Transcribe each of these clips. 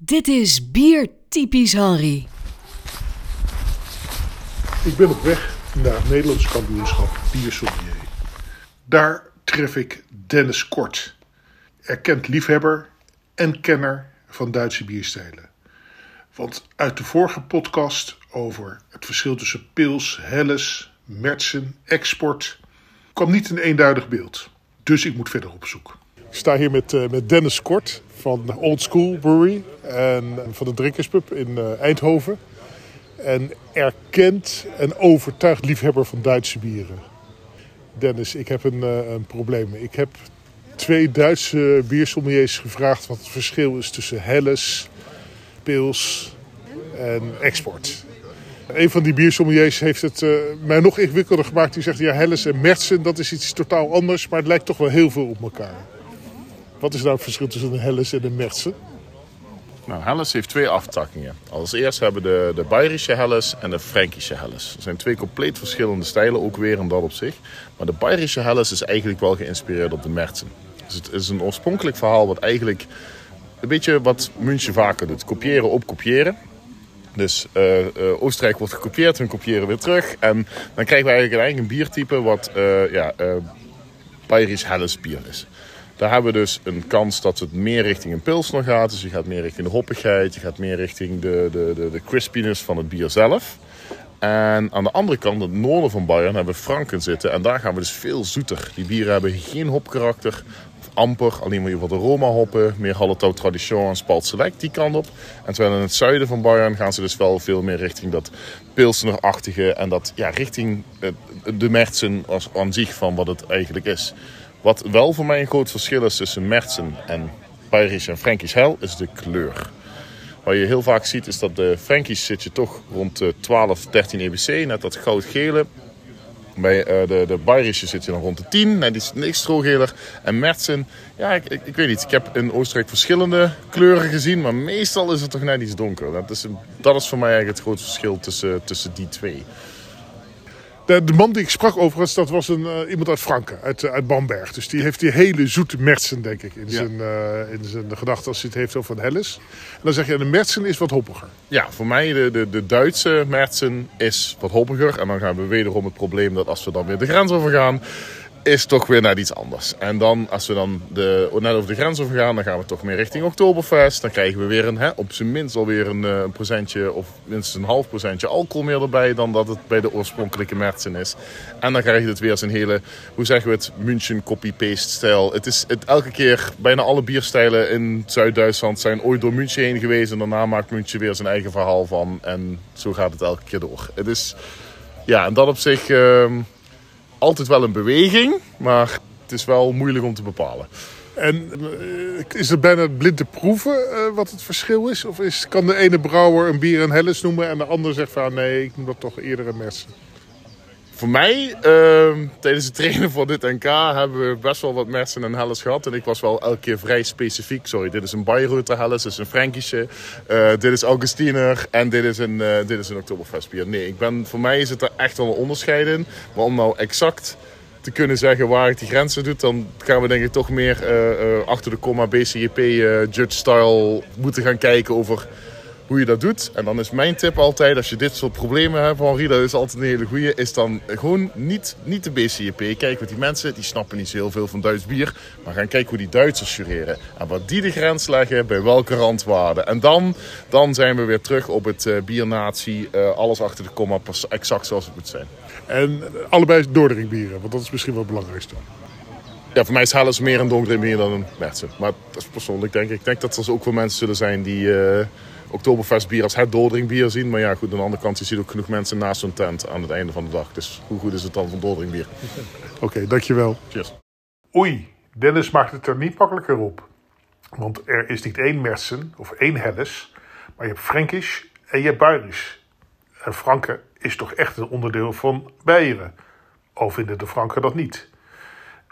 Dit is Bier Typisch Henry. Ik ben op weg naar het Nederlandse kampioenschap Biersommelier. Daar tref ik Dennis Kort, erkend liefhebber en kenner van Duitse bierstijlen. Want uit de vorige podcast over het verschil tussen Pils, Helles, Mertsen, Export kwam niet een eenduidig beeld. Dus ik moet verder op zoek. Ik sta hier met, eh, met Dennis Kort van Old School Brewery en van de Drinkerspub in eh, Eindhoven. En erkend en overtuigd liefhebber van Duitse bieren. Dennis, ik heb een, eh, een probleem. Ik heb twee Duitse biersommeliers gevraagd wat het verschil is tussen Helles, Pils en Export. Een van die biersommeliers heeft het mij nog ingewikkelder gemaakt. Die zegt, ja, Helles en Mertsen, dat is iets totaal anders. Maar het lijkt toch wel heel veel op elkaar. Wat is nou het verschil tussen een Helles en een Mertsen? Nou, Helles heeft twee aftakkingen. Als eerste hebben we de, de Bayerische Helles en de Fränkische Helles. Dat zijn twee compleet verschillende stijlen, ook weer in dat op zich. Maar de Bayerische Helles is eigenlijk wel geïnspireerd op de Mertsen. Dus het is een oorspronkelijk verhaal wat eigenlijk een beetje wat München vaker doet. Kopiëren op kopiëren. Dus uh, uh, Oostenrijk wordt gekopieerd, hun kopiëren weer terug. En dan krijgen we eigenlijk een eigen biertype wat uh, ja, Bayerisch Helles bier is. Daar hebben we dus een kans dat het meer richting een pilsner gaat. Dus je gaat meer richting de hoppigheid, je gaat meer richting de, de, de, de crispiness van het bier zelf. En aan de andere kant, het noorden van Bayern, hebben we Franken zitten. En daar gaan we dus veel zoeter. Die bieren hebben geen hopkarakter, amper, alleen maar wat aroma hoppen. Meer Hallertau Tradition en Spalt Select, die kant op. En terwijl in het zuiden van Bayern gaan ze dus wel veel meer richting dat pilsnerachtige. En dat ja, richting de Mertsen als aan zich van wat het eigenlijk is. Wat wel voor mij een groot verschil is tussen Mertsen en Bayerisch en Frankisch Hel, is de kleur. Wat je heel vaak ziet is dat de Frankies zit je toch rond de 12, 13 EBC, net dat goudgele. Bij uh, de, de Bayerische zit je dan rond de 10, nee, die is niks strogeler. En Mertsen, ja, ik, ik, weet niet. Ik heb in Oostenrijk verschillende kleuren gezien, maar meestal is het toch net iets donker. Dat is, dat is voor mij eigenlijk het grote verschil tussen, tussen die twee. De, de, man die ik sprak overigens, dat was een, uh, iemand uit Franken, uit, uit Bamberg. Dus die heeft die hele zoete Mertsen, denk ik, in, ja. zijn, uh, in zijn gedachten als hij het heeft over een Helles. En dan zeg je, de Mertsen is wat hoppiger. Ja, voor mij de, de, de Duitse Mertsen is wat hoppiger. En dan gaan we wederom het probleem dat als we dan weer de grens overgaan, is toch weer net iets anders. En dan, als we dan de, net over de grens overgaan, dan gaan we toch meer richting Oktoberfest. Dan krijgen we weer een, hè, op zijn minst alweer een, een procentje of minstens een half procentje alcohol meer erbij dan dat het bij de oorspronkelijke Mertsen is. En dan krijg je het weer zijn hele, hoe zeggen we het, München copy-paste stijl. Het is het, elke keer, bijna alle bierstijlen in Zuid-Duitsland zijn ooit door München heen geweest. En daarna maakt München weer zijn eigen verhaal van. En zo gaat het elke keer door. Het is, ja, en dat op zich... Uh, altijd wel een beweging, maar het is wel moeilijk om te bepalen. En is het bijna blind te proeven uh, wat het verschil is? Of is, kan de ene brouwer een bier een Helles noemen en de ander zegt van nee, ik noem dat toch eerder een Mersen? Voor mij, uh, tijdens het trainen voor dit NK, hebben we best wel wat Mersen en Helles gehad. En ik was wel elke keer vrij specifiek. Sorry, dit is een Bayreuther Helles, dit is een Frankische. Uh, dit is Augustiner en dit is een, uh, dit is een Oktoberfest bier. Nee, ik ben, voor mij zit er echt wel een onderscheid in. Maar om nou exact te kunnen zeggen waar ik die grenzen doet, dan gaan we denk ik toch meer uh, achter de komma BCJP judge style moeten gaan kijken over hoe je dat doet. En dan is mijn tip altijd, als je dit soort problemen hebt, Henri, dat is altijd een hele goeie, is dan gewoon niet, niet de BCJP. Kijk, wat die mensen, die snappen niet zo heel veel van Duits bier, maar gaan kijken hoe die Duitsers jureren. En wat die de grens leggen, bij welke randwaarden. En dan, dan zijn we weer terug op het uh, biernatie, uh, alles achter de komma, exact zoals het moet zijn. En allebei doordringbieren, want dat is misschien wel het belangrijkste. Ja, voor mij is Helles meer een donkere dan een Mertsen. Maar dat is persoonlijk denk ik. Ik denk dat er ook wel mensen zullen zijn die... Uh, Oktoberfest bier als het doordringbier zien. Maar ja, goed, aan de andere kant, je ziet ook genoeg mensen naast zo'n tent aan het einde van de dag. Dus hoe goed is het dan van doordringbier? Oké, okay, dankjewel. Cheers. Oei, Dennis maakt het er niet makkelijker op. Want er is niet één Mersen of één Helles, maar je hebt Frankisch en je hebt Bayerisch. En Franken is toch echt een onderdeel van Beieren. Al vinden de Franken dat niet.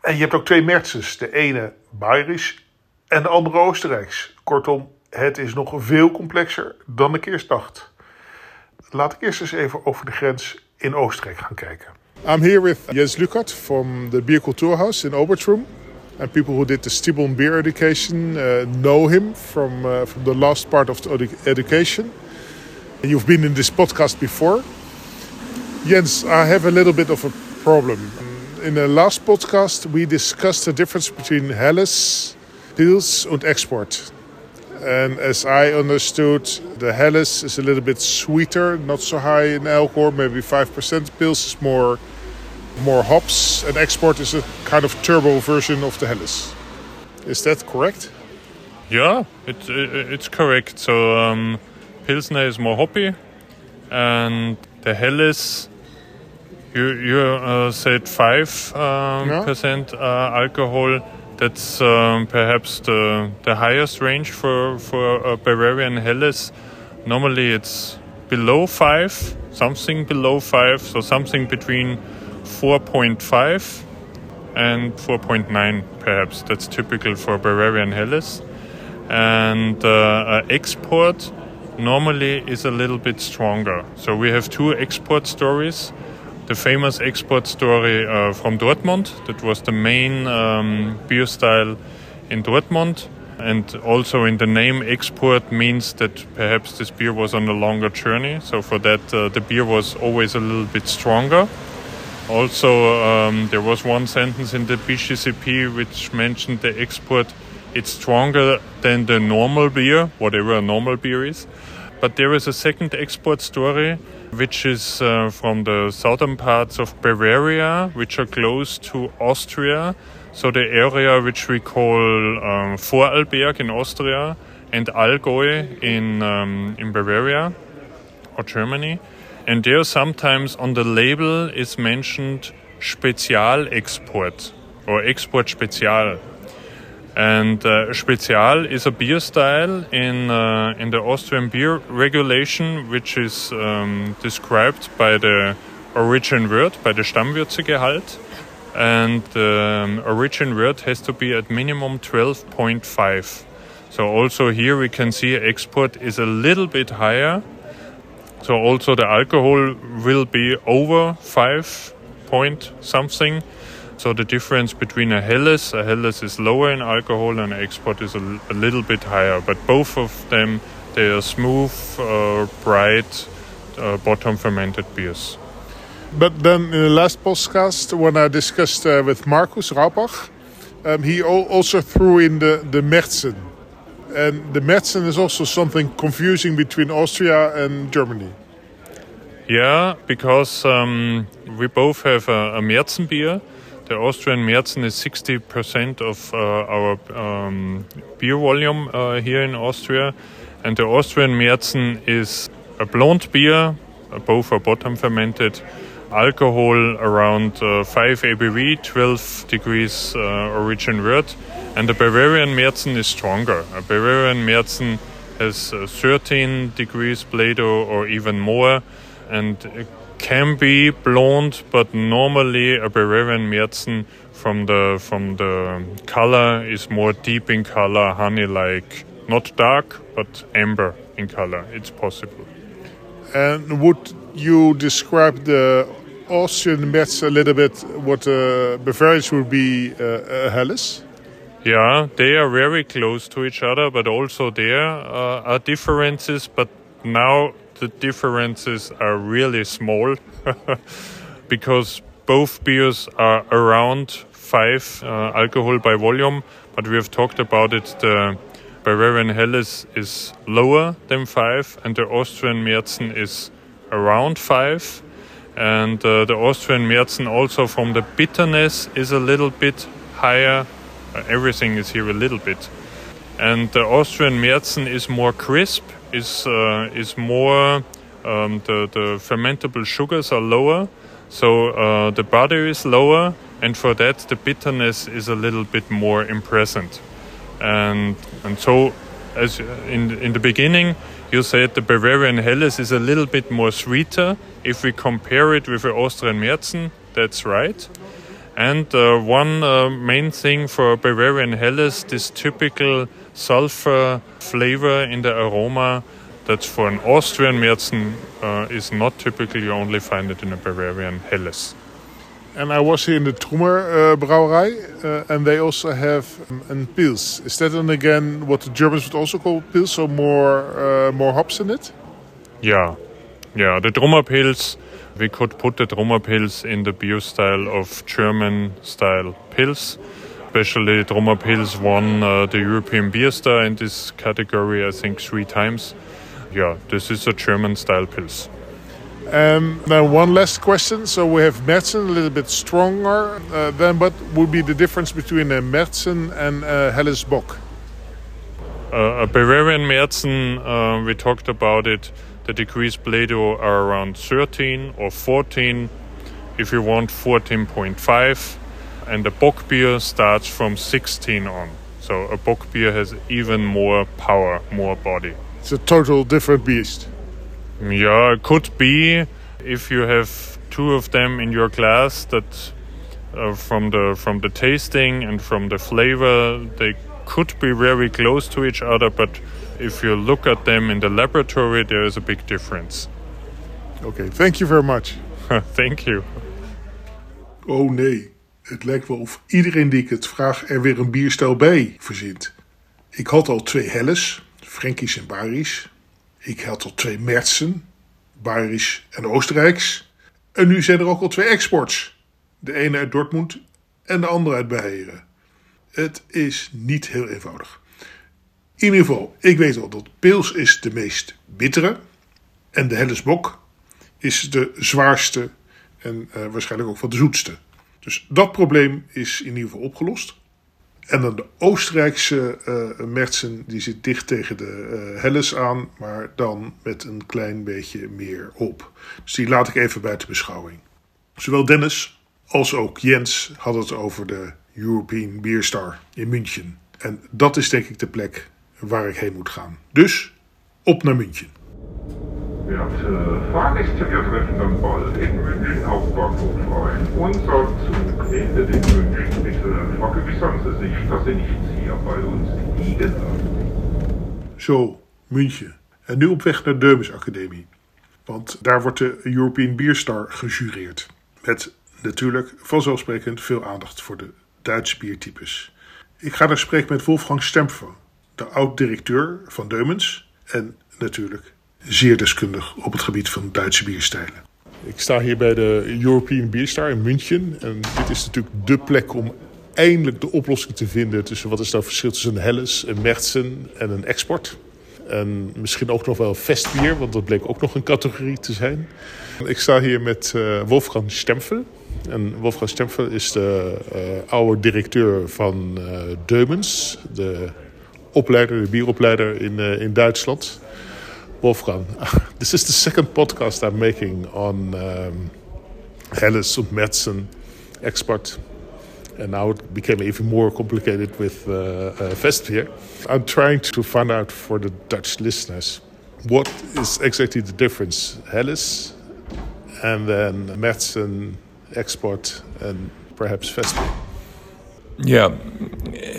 En je hebt ook twee Merzens, de ene Bayerisch en de andere Oostenrijks. Kortom, het is nog veel complexer dan ik eerst dacht. Laat ik eerst eens even over de grens in Oostenrijk gaan kijken. I'm here with Jens Lukert from the Beer Kulturhaus in Obertrum. And people who did the Stibon beer education uh, know him from, uh, from the last part of the edu- education. You've been in this podcast before. Jens, I have a little bit of a problem. In the last podcast, we discussed the difference between Helles, Pils, and Export. And as I understood, the Helles is a little bit sweeter, not so high in alcohol, maybe 5%. Pils is more more hops, and Export is a kind of turbo version of the Helles. Is that correct? Yeah, it, it, it's correct. So um, Pilsner is more hoppy, and the Helles, you you uh, said five um, Yeah. percent uh, alcohol. That's um, perhaps the the highest range for for a Bavarian Helles. Normally, it's below five, something below five, so something between four point five and 4.9 perhaps. That's typical for Bavarian Helles. And uh, export normally is a little bit stronger. So we have two export stories. The famous export story uh, from Dortmund, that was the main um, beer style in Dortmund. And also in the name export means that perhaps this beer was on a longer journey. So for that, uh, the beer was always a little bit stronger. Also, um, there was one sentence in the BJCP which mentioned the export. It's stronger than the normal beer, whatever a normal beer is. But there is a second export story, which is uh, from the southern parts of Bavaria, which are close to Austria. So the area which we call um, Vorarlberg in Austria and Allgäu in um, in Bavaria or Germany. And there sometimes on the label is mentioned Spezialexport or Export Spezial. And uh, Spezial is a beer style in uh, in the Austrian beer regulation, which is um, described by the origin wort, by the Stammwürzegehalt. And the um, origin wort has to be at minimum 12.5. So also here we can see export is a little bit higher. So also the alcohol will be over five point something. So the difference between a Helles, a Helles is lower in alcohol and export is a little bit higher. But both of them, they are smooth, uh, bright, uh, bottom fermented beers. But then in the last podcast, when I discussed uh, with Markus Raupach, um, he al- also threw in the, the Märzen. And the Märzen is also something confusing between Austria and Germany. Yeah, because um, we both have a, a Märzen beer. The Austrian Märzen is 60% of uh, our um, beer volume uh, here in Austria. And the Austrian Märzen is a blonde beer, uh, both are bottom fermented, alcohol around uh, 5 ABV, 12 degrees origin wort. And the Bavarian Märzen is stronger. A Bavarian Märzen has uh, 13 degrees Plato or even more and it can be blonde, but normally a Bavarian Märzen from the from the color is more deep in color, honey-like, not dark, but amber in color. It's possible. And would you describe the Austrian Märzen a little bit what uh, Bavarians would be uh, a Helles? Yeah, they are very close to each other, but also there uh, are differences. But now the differences are really small because both beers are around five uh, alcohol by volume. But we have talked about it. The Bavarian Helles is lower than five, and the Austrian Märzen is around five. And uh, the Austrian Märzen also from the bitterness is a little bit higher. Uh, everything is here a little bit. And the Austrian Märzen is more crisp, is uh, is more um, the the fermentable sugars are lower, so uh, the body is lower, and for that the bitterness is a little bit more present. And and so as in in the beginning you said the Bavarian Helles is a little bit more sweeter if we compare it with the Austrian Märzen. That's right. And uh, one uh, main thing for Bavarian Helles, this typical sulfur flavor in the aroma, that for an Austrian Märzen uh, is not typical. You only find it in a Bavarian Helles. And I was here in the Trumer uh, Brouwerij, uh, and they also have um, a pils. Is that then again what the Germans would also call pils, so more uh, more hops in it? Yeah, yeah. The Trumer Pils, we could put the Trumer Pils in the beer style of German style pils. Especially Trumer Pils won uh, the European Beer Star in this category, I think, three times. Yeah, this is a German style pils. Um, then one last question. So we have Märzen a little bit stronger. Uh, then what would be the difference between a Märzen and a Helles Bock? Uh, a Bavarian Märzen, uh, we talked about it. The degrees Plato are around 13 or 14. If you want 14.5, and the Bock beer starts from 16 on. So a Bock beer has even more power, more body. It's a total different beast. Yeah, it could be if you have two of them in your glass that uh, from the from the tasting and from the flavor they could be very close to each other, but if you look at them in the laboratory, there is a big difference. Okay, thank you very much. Thank you. Oh nee, het lijkt wel of iedereen die ik het vraag er weer een bierstijl bij verzint. Ik had al twee Helles, Frenkisch en Barisch. Ik had al twee Mertzen, Bayerisch en Oostenrijks. En nu zijn er ook al twee exports. De ene uit Dortmund en de andere uit Beieren. Het is niet heel eenvoudig. In ieder geval, ik weet al dat Pils is de meest bittere. En de Hellesbok is de zwaarste en uh, waarschijnlijk ook van de zoetste. Dus dat probleem is in ieder geval opgelost. En dan de Oostenrijkse uh, Mertzen, die zit dicht tegen de uh, Helles aan, maar dan met een klein beetje meer op. Dus die laat ik even buiten beschouwing. Zowel Dennis als ook Jens hadden het over de European Beer Star in München. En dat is denk ik de plek waar ik heen moet gaan. Dus op naar München. Fahrgäste, in München Hauptbahnhof ein. Unser Zug endet in München. Bitte vergewissern Sie sich, dass Sie nichts hier bei uns liegen lassen. Zo, München. En nu op weg naar Deumes Academie. Want daar wordt de European Beer Star gejureerd. Met natuurlijk vanzelfsprekend veel aandacht voor de Duitse biertypes. Ik ga daar spreken met Wolfgang Stempfer, de oud-directeur van Deumens en natuurlijk zeer deskundig op het gebied van Duitse bierstijlen. Ik sta hier bij de European Beer Star in München. En dit is natuurlijk de plek om eindelijk de oplossing te vinden tussen wat is nou het verschil tussen een Helles, een Mertzen en een export. En misschien ook nog wel festbier, want dat bleek ook nog een categorie te zijn. Ik sta hier met uh, Wolfgang Stempfel. En Wolfgang Stempfel is de uh, oude directeur van uh, Deumens, de opleider, de bieropleider in, in Duitsland. Wolfgang, this is the second podcast I'm making on um, Helles und Märzen export. And now it became even more complicated with uh, uh. I'm trying to find out for the Dutch listeners what is exactly the difference Helles and then Märzen export and perhaps Festbier. Yeah,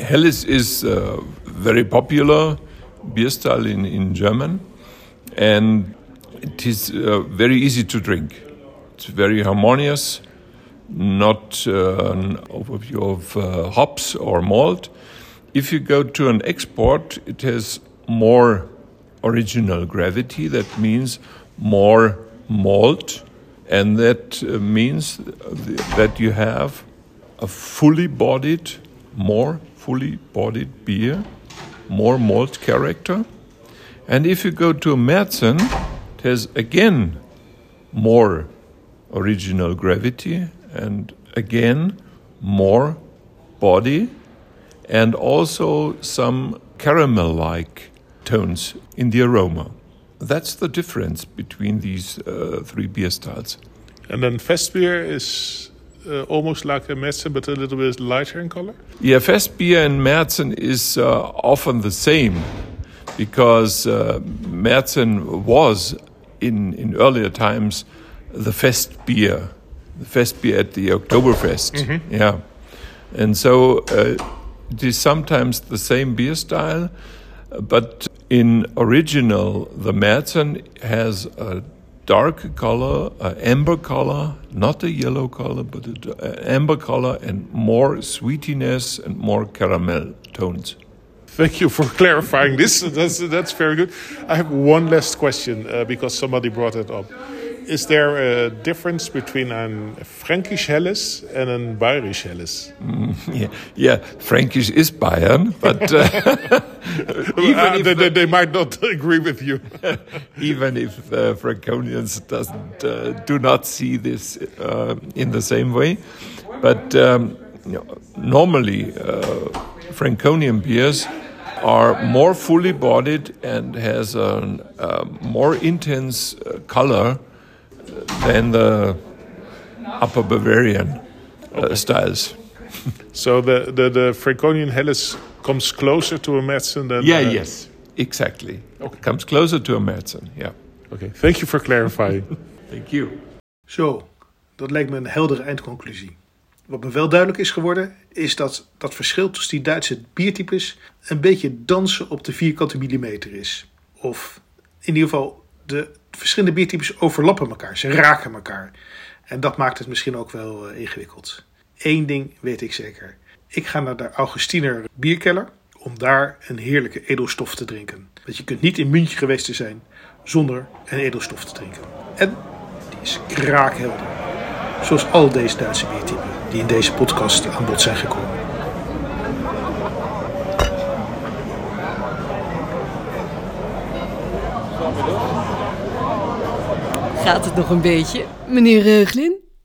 Helles is a very popular beer style in, in German and it is uh, very easy to drink. It's very harmonious, not uh, overview of uh, hops or malt. If you go to an export, it has more original gravity. That means more malt, and that uh, means that you have a fully bodied, more fully bodied beer, more malt character and if you go to Märzen, it has again more original gravity and again more body and also some caramel like tones in the aroma. That's the difference between these uh, three beer styles. And then Festbier is uh, almost like a Märzen, but a little bit lighter in color? Yeah, Festbier and Märzen is uh, often the same because uh, Märzen was in in earlier times the fest beer, the fest beer at the Oktoberfest. Mm -hmm. Yeah, and so uh, it is sometimes the same beer style, but in original, the Märzen has a darker color, uh, amber color, not a yellow color, but an amber color, and more sweetiness and more caramel tones. Thank you for clarifying this. That's, that's very good. I have one last question uh, because somebody brought it up. Is there a difference between a Frankish Helles and a Bayerisch Helles? Mm, yeah, yeah, Frankish is Bayern, but uh, even uh, if they, the, they, might not agree with you. even if the Franconians doesn't uh, do not see this uh, in the same way, but um, normally uh, Franconian beers are more fully bodied and has a, a more intense uh, color than the Upper Bavarian uh, styles. so the, the, the Franconian Helles comes closer to a Märzen than... Yeah, uh, yes, exactly. Okay. Comes closer to a Märzen, yeah. Okay, thank you for clarifying. thank you. Zo, dat lijkt me een heldere eindconclusie. Wat me wel duidelijk is geworden, is dat dat verschil tussen die Duitse biertypes een beetje dansen op de vierkante millimeter is. Of in ieder geval, de verschillende biertypes overlappen elkaar, ze raken elkaar. En dat maakt het misschien ook wel uh, ingewikkeld. Eén ding weet ik zeker. Ik ga naar de Augustiner bierkeller om daar een heerlijke edelstof te drinken. Want je kunt niet in München geweest te zijn zonder een edelstof te drinken. En die is kraakhelder. Zoals al deze Duitse biertypen die in deze podcast aan bod zijn gekomen. Gaat het nog een beetje, meneer Glin?